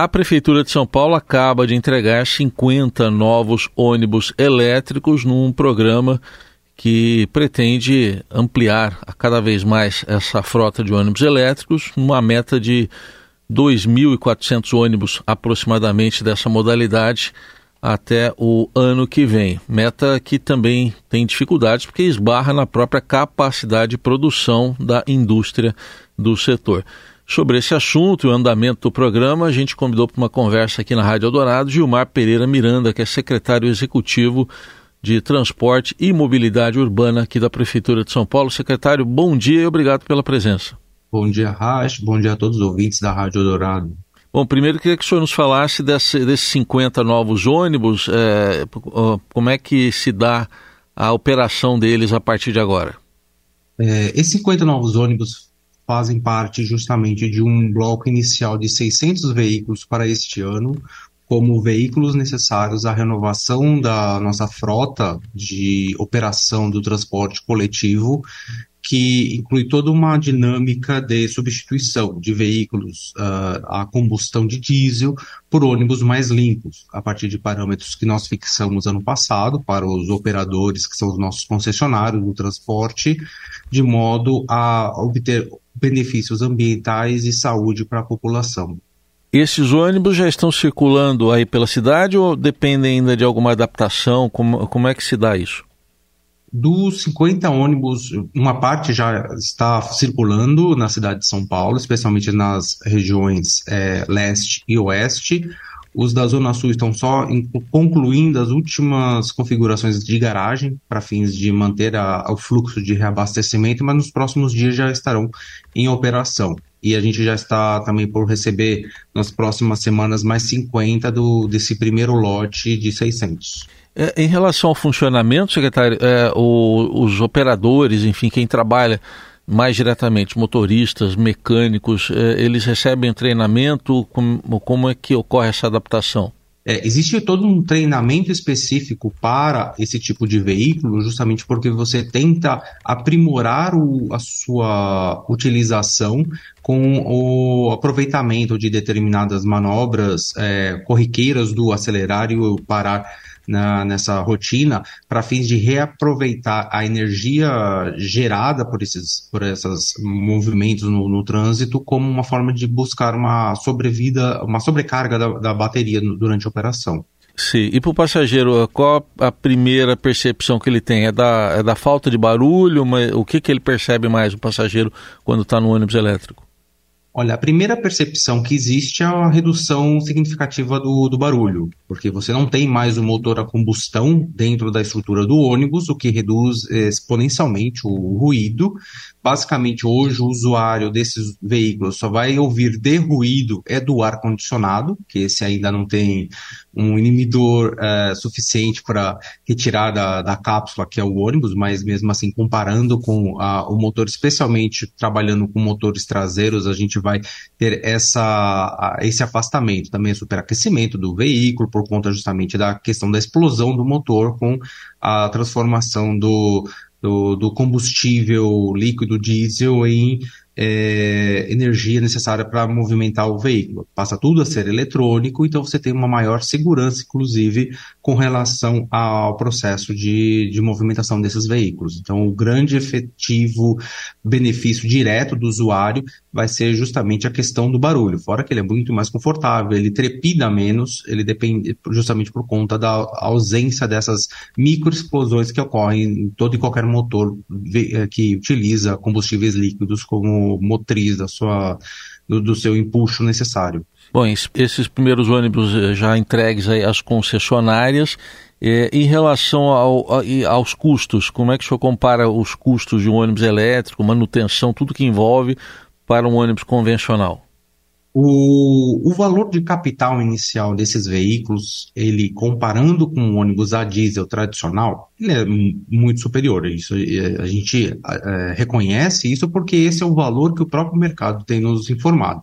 A Prefeitura de São Paulo acaba de entregar 50 novos ônibus elétricos num programa que pretende ampliar cada vez mais essa frota de ônibus elétricos, numa meta de 2.400 ônibus aproximadamente dessa modalidade até o ano que vem. Meta que também tem dificuldades porque esbarra na própria capacidade de produção da indústria do setor. Sobre esse assunto e o andamento do programa, a gente convidou para uma conversa aqui na Rádio Eldorado Gilmar Pereira Miranda, que é secretário executivo de Transporte e Mobilidade Urbana aqui da Prefeitura de São Paulo. Secretário, bom dia e obrigado pela presença. Bom dia, Raj. Bom dia a todos os ouvintes da Rádio Eldorado. Bom, primeiro queria que o senhor nos falasse desse, desses 50 novos ônibus, é, como é que se dá a operação deles a partir de agora? É, esses 50 novos ônibus fazem parte justamente de um bloco inicial de 600 veículos para este ano, como veículos necessários à renovação da nossa frota de operação do transporte coletivo que inclui toda uma dinâmica de substituição de veículos uh, a combustão de diesel por ônibus mais limpos, a partir de parâmetros que nós fixamos ano passado para os operadores, que são os nossos concessionários do transporte, de modo a obter benefícios ambientais e saúde para a população. Esses ônibus já estão circulando aí pela cidade ou dependem ainda de alguma adaptação? Como, como é que se dá isso? Dos 50 ônibus, uma parte já está circulando na cidade de São Paulo, especialmente nas regiões é, leste e oeste. Os da Zona Sul estão só concluindo as últimas configurações de garagem para fins de manter a, o fluxo de reabastecimento, mas nos próximos dias já estarão em operação. E a gente já está também por receber nas próximas semanas mais 50 do, desse primeiro lote de 600. É, em relação ao funcionamento, secretário, é, o, os operadores, enfim, quem trabalha mais diretamente, motoristas, mecânicos, é, eles recebem treinamento? Como, é que ocorre essa adaptação? É, existe todo um treinamento específico para esse tipo de veículo, justamente porque você tenta aprimorar o, a sua utilização com o aproveitamento de determinadas manobras é, corriqueiras do acelerar e o parar na, nessa rotina para fins de reaproveitar a energia gerada por esses por esses movimentos no, no trânsito como uma forma de buscar uma sobrevida, uma sobrecarga da, da bateria durante a operação. Sim, e para o passageiro, qual a primeira percepção que ele tem? É da, é da falta de barulho? Mas o que, que ele percebe mais, o passageiro, quando está no ônibus elétrico? Olha, a primeira percepção que existe é a redução significativa do, do barulho, porque você não tem mais o motor a combustão dentro da estrutura do ônibus, o que reduz exponencialmente o ruído. Basicamente, hoje, o usuário desses veículos só vai ouvir de ruído é do ar-condicionado, que esse ainda não tem um inibidor uh, suficiente para retirar da, da cápsula, que é o ônibus, mas mesmo assim, comparando com a, o motor, especialmente trabalhando com motores traseiros, a gente vai ter essa, esse afastamento. Também é superaquecimento do veículo, por conta justamente da questão da explosão do motor com a transformação do, do, do combustível líquido diesel em é, energia necessária para movimentar o veículo. Passa tudo a ser eletrônico, então você tem uma maior segurança, inclusive, com relação ao processo de, de movimentação desses veículos. Então, o grande efetivo benefício direto do usuário vai ser justamente a questão do barulho. Fora que ele é muito mais confortável, ele trepida menos, ele depende justamente por conta da ausência dessas microexplosões que ocorrem em todo e qualquer motor que utiliza combustíveis líquidos como motriz da sua, do, do seu impulso necessário. Bom, esses primeiros ônibus eh, já entregues às concessionárias, eh, em relação ao, aos custos, como é que o senhor compara os custos de um ônibus elétrico, manutenção, tudo que envolve para um ônibus convencional? O, o valor de capital inicial desses veículos, ele comparando com o ônibus a diesel tradicional, ele é muito superior. Isso, a gente é, reconhece isso porque esse é o valor que o próprio mercado tem nos informado.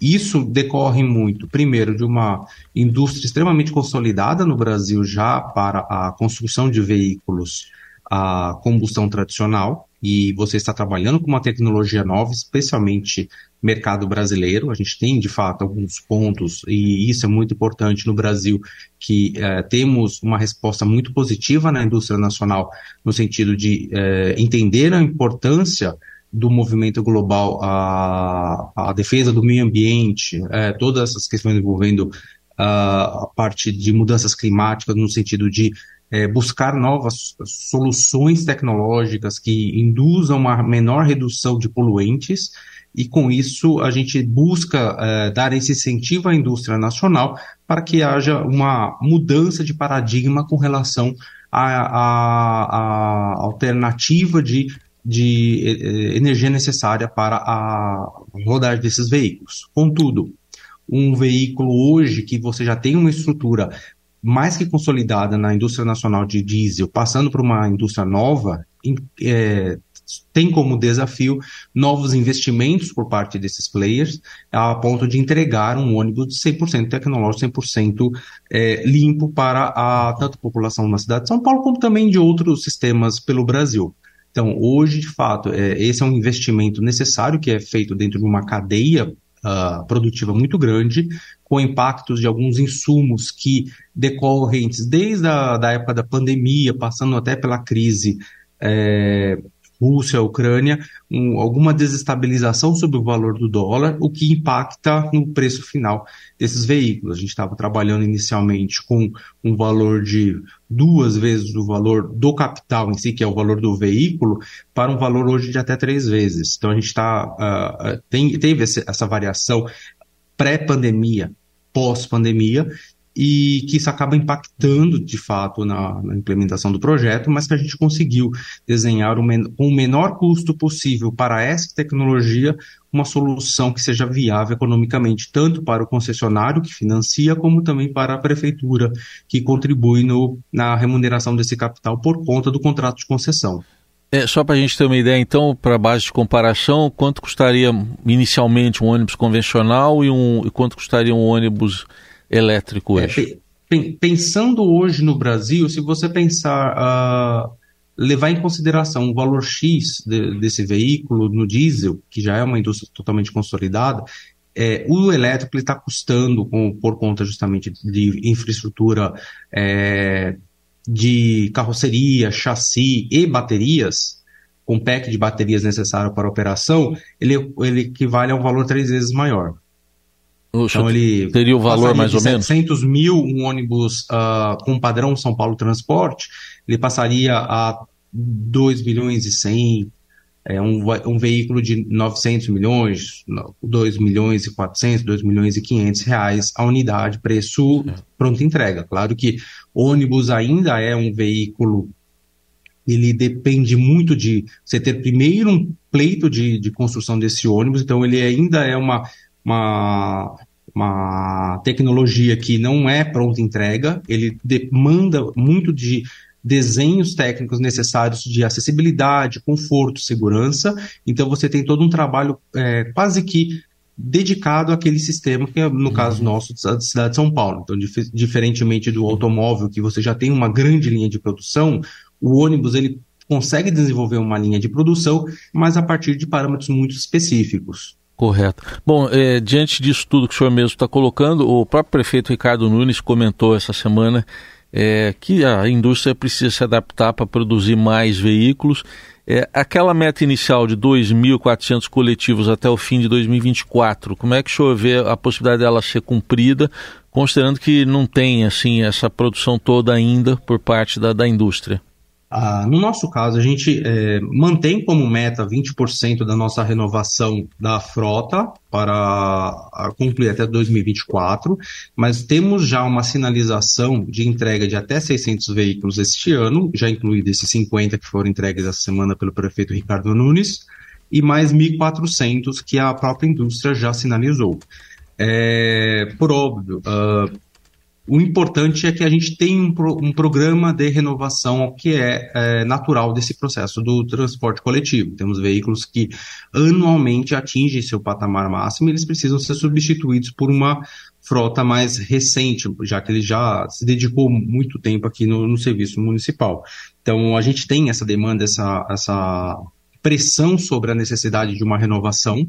Isso decorre muito, primeiro, de uma indústria extremamente consolidada no Brasil já para a construção de veículos a combustão tradicional, e você está trabalhando com uma tecnologia nova, especialmente mercado brasileiro. A gente tem, de fato, alguns pontos, e isso é muito importante no Brasil, que eh, temos uma resposta muito positiva na indústria nacional, no sentido de eh, entender a importância do movimento global, a, a defesa do meio ambiente, eh, todas essas questões envolvendo a parte de mudanças climáticas, no sentido de é, buscar novas soluções tecnológicas que induzam uma menor redução de poluentes, e com isso a gente busca é, dar esse incentivo à indústria nacional para que haja uma mudança de paradigma com relação à, alternativa de, de é, energia necessária para a rodagem desses veículos. Contudo, um veículo hoje que você já tem uma estrutura mais que consolidada na indústria nacional de diesel, passando para uma indústria nova, é, tem como desafio novos investimentos por parte desses players, a ponto de entregar um ônibus 100% tecnológico, 100% é, limpo para a, tanto a população da cidade de São Paulo, como também de outros sistemas pelo Brasil. Então, hoje, de fato, é, esse é um investimento necessário que é feito dentro de uma cadeia uh, produtiva muito grande, com impactos de alguns insumos que decorrentes desde a da época da pandemia, passando até pela crise é, Rússia, Ucrânia, um, alguma desestabilização sobre o valor do dólar, o que impacta no preço final desses veículos. A gente estava trabalhando inicialmente com um valor de duas vezes o valor do capital em si, que é o valor do veículo, para um valor hoje de até três vezes. Então a gente está uh, tem, teve essa variação pré-pandemia, pós-pandemia, e que isso acaba impactando de fato na, na, implementação do projeto, mas que a gente conseguiu desenhar o men com o menor custo possível para essa tecnologia uma solução que seja viável economicamente, tanto para o concessionário que financia, como também para a prefeitura que contribui no, na remuneração desse capital por conta do contrato de concessão. É, só para a gente ter uma ideia, então, para base de comparação, quanto custaria inicialmente um ônibus convencional e, um, e quanto custaria um ônibus elétrico é, hoje? É, pensando hoje no Brasil, se você pensar, uh, levar em consideração o valor X de, desse veículo no diesel, que já é uma indústria totalmente consolidada, é, o elétrico está custando, com, por conta justamente de infraestrutura é, de carroceria, chassi e baterias, com pack de baterias necessário para a operação, ele, ele equivale a um valor três vezes maior. Então ele teria o valor mais ou 700 menos? 700 mil um ônibus uh, com padrão São Paulo Transporte, ele passaria a 2 milhões e 100, é, um, um veículo de 900 milhões, 2 milhões e 400, 2 milhões e 500 reais a unidade, preço é. pronta entrega. Claro que ônibus ainda é um veículo, ele depende muito de você ter primeiro um pleito de, de construção desse ônibus, então ele ainda é uma uma, uma tecnologia que não é pronta entrega, ele demanda muito de desenhos técnicos necessários de acessibilidade, conforto, segurança. Então você tem todo um trabalho é, quase que dedicado àquele sistema, que é, no uhum. caso nosso, da cidade de São Paulo. Então, dif diferentemente do automóvel, que você já tem uma grande linha de produção, o ônibus ele consegue desenvolver uma linha de produção, mas a partir de parâmetros muito específicos. Correto. Bom, é, diante disso tudo que o senhor mesmo está colocando, o próprio prefeito Ricardo Nunes comentou essa semana é, que a indústria precisa se adaptar para produzir mais veículos. É, aquela meta inicial de 2.400 coletivos até o fim de 2024, como é que o senhor vê a possibilidade dela ser cumprida, considerando que não tem assim essa produção toda ainda por parte da, da indústria? Ah, no nosso caso, a gente é, mantém como meta 20% da nossa renovação da frota para concluir até 2024, mas temos já uma sinalização de entrega de até 600 veículos este ano, já incluído esses 50 que foram entregues essa semana pelo prefeito Ricardo Nunes, e mais 1.400 que a própria indústria já sinalizou. É, por óbvio, uh, o importante é que a gente tem um, pro, um programa de renovação que é, é, natural desse processo do transporte coletivo. Temos veículos que anualmente atingem seu patamar máximo e eles precisam ser substituídos por uma frota mais recente, já que ele já se dedicou muito tempo aqui no, no serviço municipal. Então, a gente tem essa demanda, essa, essa pressão sobre a necessidade de uma renovação,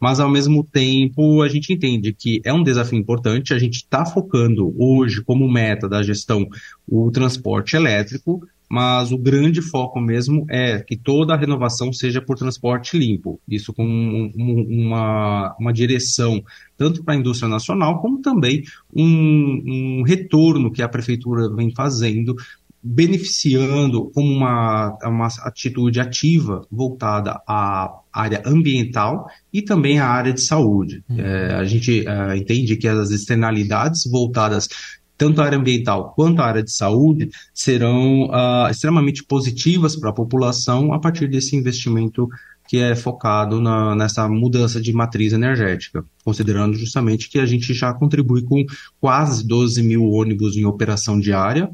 mas ao mesmo tempo a gente entende que é um desafio importante. A gente está focando hoje como meta da gestão o transporte elétrico, mas o grande foco mesmo é que toda a renovação seja por transporte limpo. Isso com um, uma, uma direção tanto para a indústria nacional, como também um, um retorno que a prefeitura vem fazendo beneficiando como uma, uma atitude ativa voltada à área ambiental e também à área de saúde. Uhum. É, a gente é, entende que as externalidades voltadas tanto à área ambiental quanto à área de saúde serão uh, extremamente positivas para a população a partir desse investimento que é focado na, nessa mudança de matriz energética, considerando justamente que a gente já contribui com quase 12 mil ônibus em operação diária,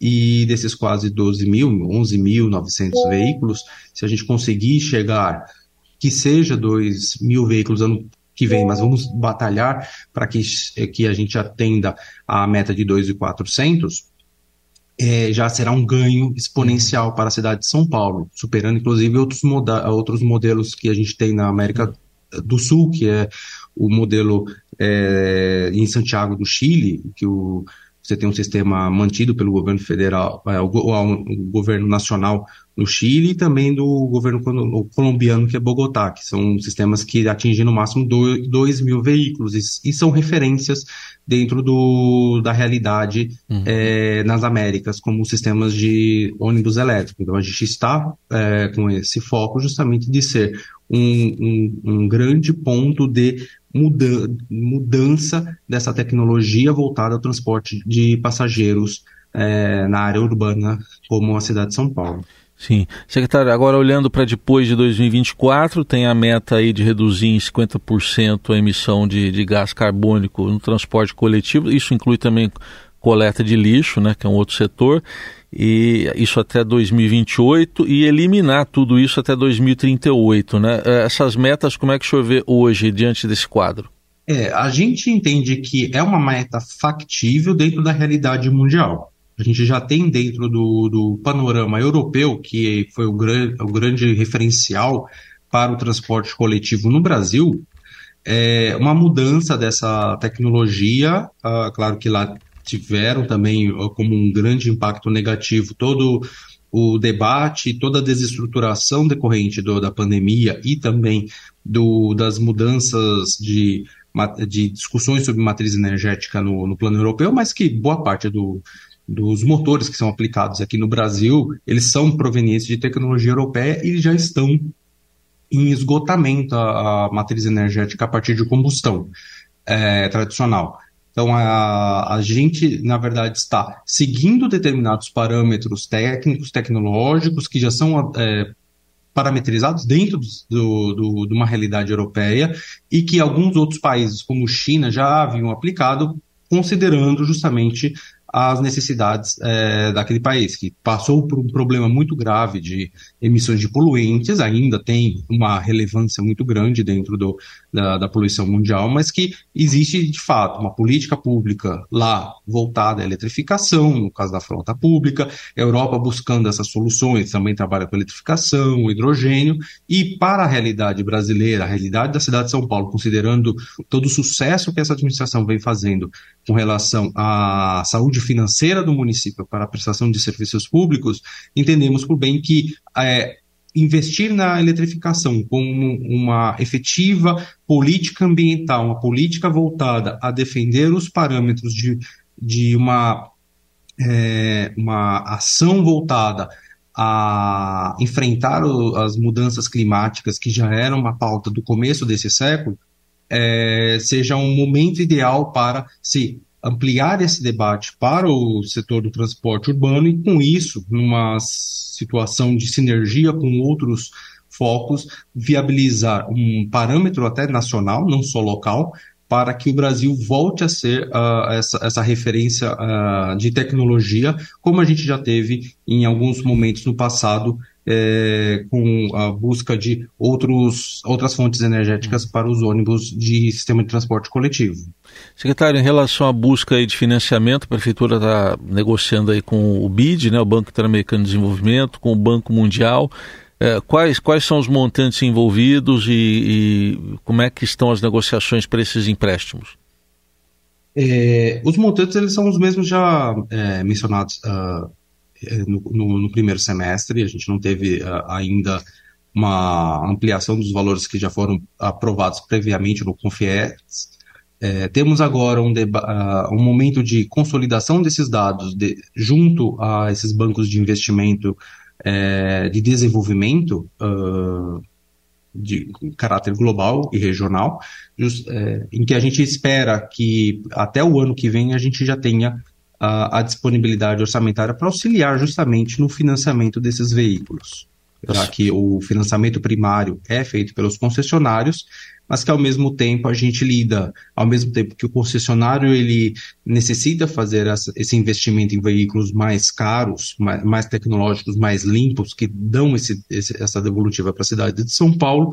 e desses quase 12 mil, 11.900 veículos, se a gente conseguir chegar, que seja 2 mil veículos ano que vem, mas vamos batalhar para que, que a gente atenda a meta de 2.400, é, já será um ganho exponencial para a cidade de São Paulo, superando inclusive outros, outros modelos que a gente tem na América do Sul, que é o modelo é, em Santiago do Chile, que o você tem um sistema mantido pelo governo federal, é, o, o, governo nacional no Chile e também do governo colombiano, que é Bogotá, que são sistemas que atingem no máximo 2 mil veículos e, e, são referências dentro do, da realidade uhum. é, nas Américas, como sistemas de ônibus elétricos. Então a gente está é, com esse foco justamente de ser um, um, um grande ponto de muda mudança dessa tecnologia voltada ao transporte de passageiros é, na área urbana, como a cidade de São Paulo. Sim. Secretário, agora olhando para depois de 2024, tem a meta aí de reduzir em 50% a emissão de, de gás carbônico no transporte coletivo. Isso inclui também coleta de lixo, né, que é um outro setor, e isso até 2028 e eliminar tudo isso até 2038, né? É, essas metas, como é que o senhor vê hoje diante desse quadro? É, a gente entende que é uma meta factível dentro da realidade mundial. A gente já tem dentro do, do panorama europeu, que foi o, gran, o grande referencial para o transporte coletivo no Brasil, é, uma mudança dessa tecnologia. Uh, claro que lá tiveram também como um grande impacto negativo todo o debate, toda a desestruturação decorrente do, da pandemia e também do, das mudanças de, de discussões sobre matriz energética no, no plano europeu, mas que boa parte do, dos motores que são aplicados aqui no Brasil, eles são provenientes de tecnologia europeia e já estão em esgotamento a, a matriz energética a partir de combustão é, tradicional. Então, a, a gente, na verdade, está seguindo determinados parâmetros técnicos, tecnológicos, que já são é, parametrizados dentro do, do, de uma realidade europeia e que alguns outros países, como China, já haviam aplicado, considerando justamente as necessidades é, daquele país, que passou por um problema muito grave de emissões de poluentes, ainda tem uma relevância muito grande dentro do, da, da poluição mundial, mas que existe de fato uma política pública lá voltada à eletrificação, no caso da frota pública, Europa buscando essas soluções, também trabalha com eletrificação, hidrogênio, e para a realidade brasileira, a realidade da cidade de São Paulo, considerando todo o sucesso que essa administração vem fazendo com relação à saúde financeira do município para a prestação de serviços públicos, entendemos por bem que é, investir na eletrificação como uma efetiva política ambiental, uma política voltada a defender os parâmetros de, de uma, é, uma ação voltada a enfrentar o, as mudanças climáticas que já eram uma pauta do começo desse século, é, seja um momento ideal para se ampliar esse debate para o setor do transporte urbano e, com isso, numa situação de sinergia com outros focos, viabilizar um parâmetro até nacional, não só local, para que o Brasil volte a ser uh, essa, essa, referência uh, de tecnologia, como a gente já teve em alguns momentos no passado, é, com a busca de outros, outras fontes energéticas para os ônibus de sistema de transporte coletivo. Secretário, em relação à busca de financiamento, a Prefeitura está negociando aí com o BID, né, o Banco Interamericano de Desenvolvimento, com o Banco Mundial. É, quais, quais são os montantes envolvidos e, e, como é que estão as negociações para esses empréstimos? É, os montantes eles são os mesmos já é, mencionados uh, no, no, no, primeiro semestre. A gente não teve uh, ainda uma ampliação dos valores que já foram aprovados previamente no Confies. É, temos agora um, uh, um, momento de consolidação desses dados de, junto a esses bancos de investimento é, de desenvolvimento uh, de caráter global e regional, just, é, em que a gente espera que até o ano que vem a gente já tenha a, a disponibilidade orçamentária para auxiliar justamente no financiamento desses veículos. Já que o financiamento primário é feito pelos concessionários, mas que ao mesmo tempo a gente lida, ao mesmo tempo que o concessionário ele necessita fazer essa, esse investimento em veículos mais caros, mais, mais tecnológicos, mais limpos, que dão esse, esse, essa devolutiva para a cidade de São Paulo,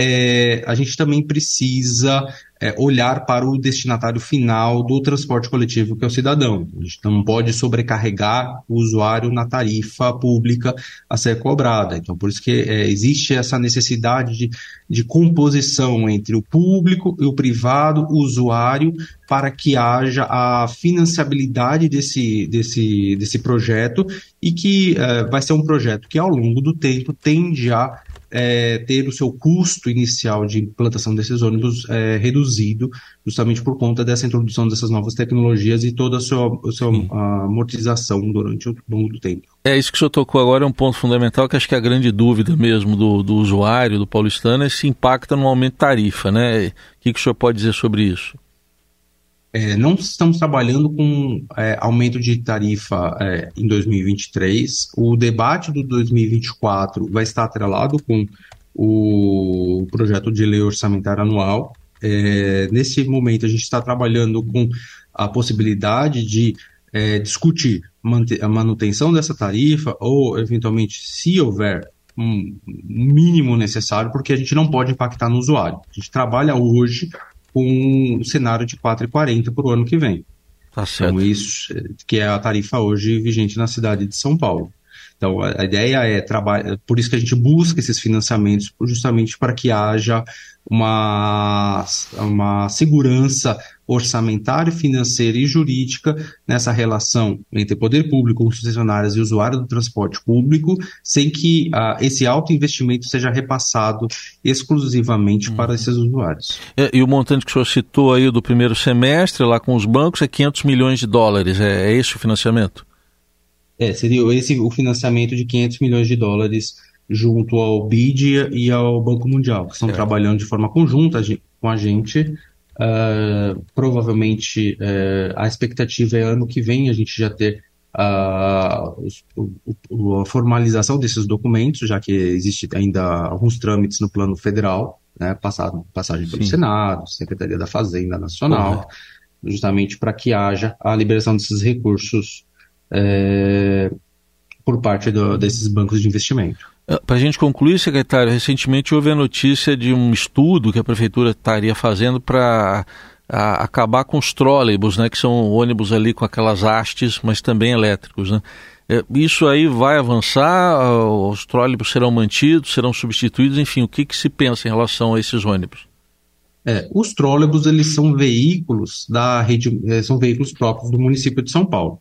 é, a gente também precisa é, olhar para o destinatário final do transporte coletivo, que é o cidadão. A gente não pode sobrecarregar o usuário na tarifa pública a ser cobrada. Então, por isso que é, existe essa necessidade de, de composição entre o público e o privado, o usuário, para que haja a financiabilidade desse, desse, desse projeto e que é, vai ser um projeto que, ao longo do tempo, tende a é, ter o seu custo inicial de implantação desses ônibus é, reduzido, justamente por conta dessa introdução dessas novas tecnologias e toda a sua, a sua amortização durante o longo do tempo. É isso que o senhor tocou agora, é um ponto fundamental que acho que é a grande dúvida mesmo do, do usuário, do paulistano, é se impacta no aumento de tarifa, né? O que, que o senhor pode dizer sobre isso? É, não estamos trabalhando com é, aumento de tarifa é, em 2023. O debate do 2024 vai estar atrelado com o projeto de lei orçamentária anual. É, nesse momento, a gente está trabalhando com a possibilidade de é, discutir a manutenção dessa tarifa ou, eventualmente, se houver um mínimo necessário, porque a gente não pode impactar no usuário. A gente trabalha hoje com um cenário de 4,40 para o ano que vem. Tá certo. Então, isso que é a tarifa hoje vigente na cidade de São Paulo. Então, a, a ideia é trabalhar, por isso que a gente busca esses financiamentos, justamente para que haja uma, uma segurança orçamentária, financeira e jurídica nessa relação entre poder público, concessionárias e usuário do transporte público, sem que uh, esse alto investimento seja repassado exclusivamente para esses usuários. E, e, o montante que o senhor citou aí do primeiro semestre, lá com os bancos, é 500 milhões de dólares. É, é esse o financiamento? É, seria esse o financiamento de 500 milhões de dólares junto ao BID e ao Banco Mundial, que estão é. trabalhando de forma conjunta com a gente Uh, provavelmente uh, a expectativa é ano que vem a gente já ter uh, a formalização desses documentos, já que existe ainda alguns trâmites no plano federal, né, passado, passagem pelo Sim. Senado, Secretaria da Fazenda Nacional, uhum. justamente para que haja a liberação desses recursos eh, por parte do, desses bancos de investimento. Ah, Para a gente concluir, secretário, recentemente houve a notícia de um estudo que a prefeitura estaria fazendo para acabar com os trólebus, né, que são ônibus ali com aquelas hastes, mas também elétricos. Né? É, isso aí vai avançar? Os trólebus serão mantidos, serão substituídos? Enfim, o que, que se pensa em relação a esses ônibus? É, os trólebus eles são veículos da rede, é, são veículos próprios do município de São Paulo.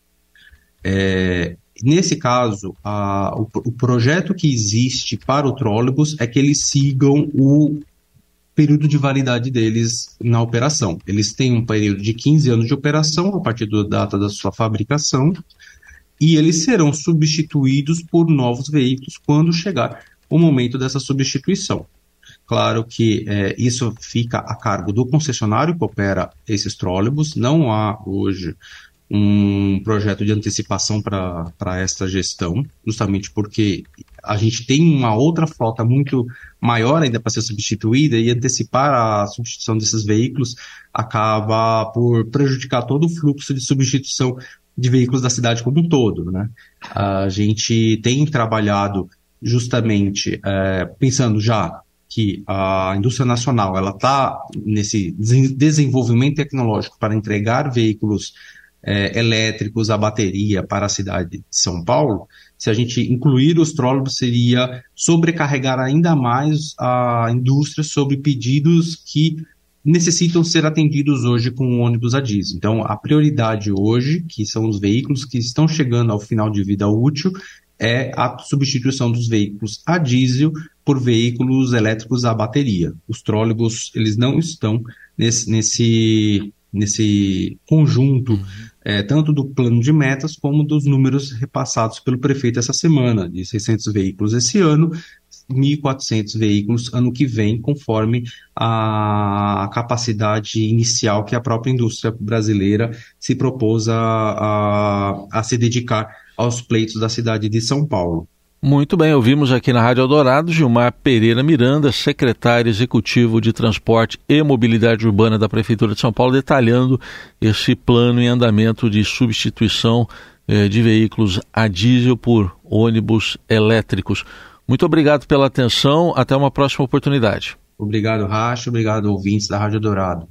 É, Nesse caso, a, o, o, projeto que existe para o trólebus é que eles sigam o período de validade deles na operação. Eles têm um período de 15 anos de operação a partir da data da sua fabricação e eles serão substituídos por novos veículos quando chegar o momento dessa substituição. Claro que é, isso fica a cargo do concessionário que opera esses trólebus. Não há hoje um projeto de antecipação para esta gestão, justamente porque a gente tem uma outra frota muito maior ainda para ser substituída e antecipar a substituição desses veículos acaba por prejudicar todo o fluxo de substituição de veículos da cidade como um todo. Né? A gente tem trabalhado justamente é, pensando já que a indústria nacional ela está nesse desenvolvimento tecnológico para entregar veículos é, elétricos a bateria para a cidade de São Paulo, se a gente incluir os trólebus, seria sobrecarregar ainda mais a indústria sobre pedidos que necessitam ser atendidos hoje com ônibus a diesel. Então, a prioridade hoje, que são os veículos que estão chegando ao final de vida útil, é a substituição dos veículos a diesel por veículos elétricos a bateria. Os trólebus, eles não estão nesse, nesse, nesse conjunto. É, tanto do plano de metas como dos números repassados pelo prefeito essa semana, de 600 veículos esse ano, 1.400 veículos ano que vem, conforme a capacidade inicial que a própria indústria brasileira se propôs a, a, a se dedicar aos pleitos da cidade de São Paulo. Muito bem, ouvimos aqui na Rádio Eldorado Gilmar Pereira Miranda, secretário executivo de Transporte e Mobilidade Urbana da Prefeitura de São Paulo, detalhando esse plano em andamento de substituição eh, de veículos a diesel por ônibus elétricos. Muito obrigado pela atenção, até uma próxima oportunidade. Obrigado, Racho, obrigado, ouvintes da Rádio Dourado.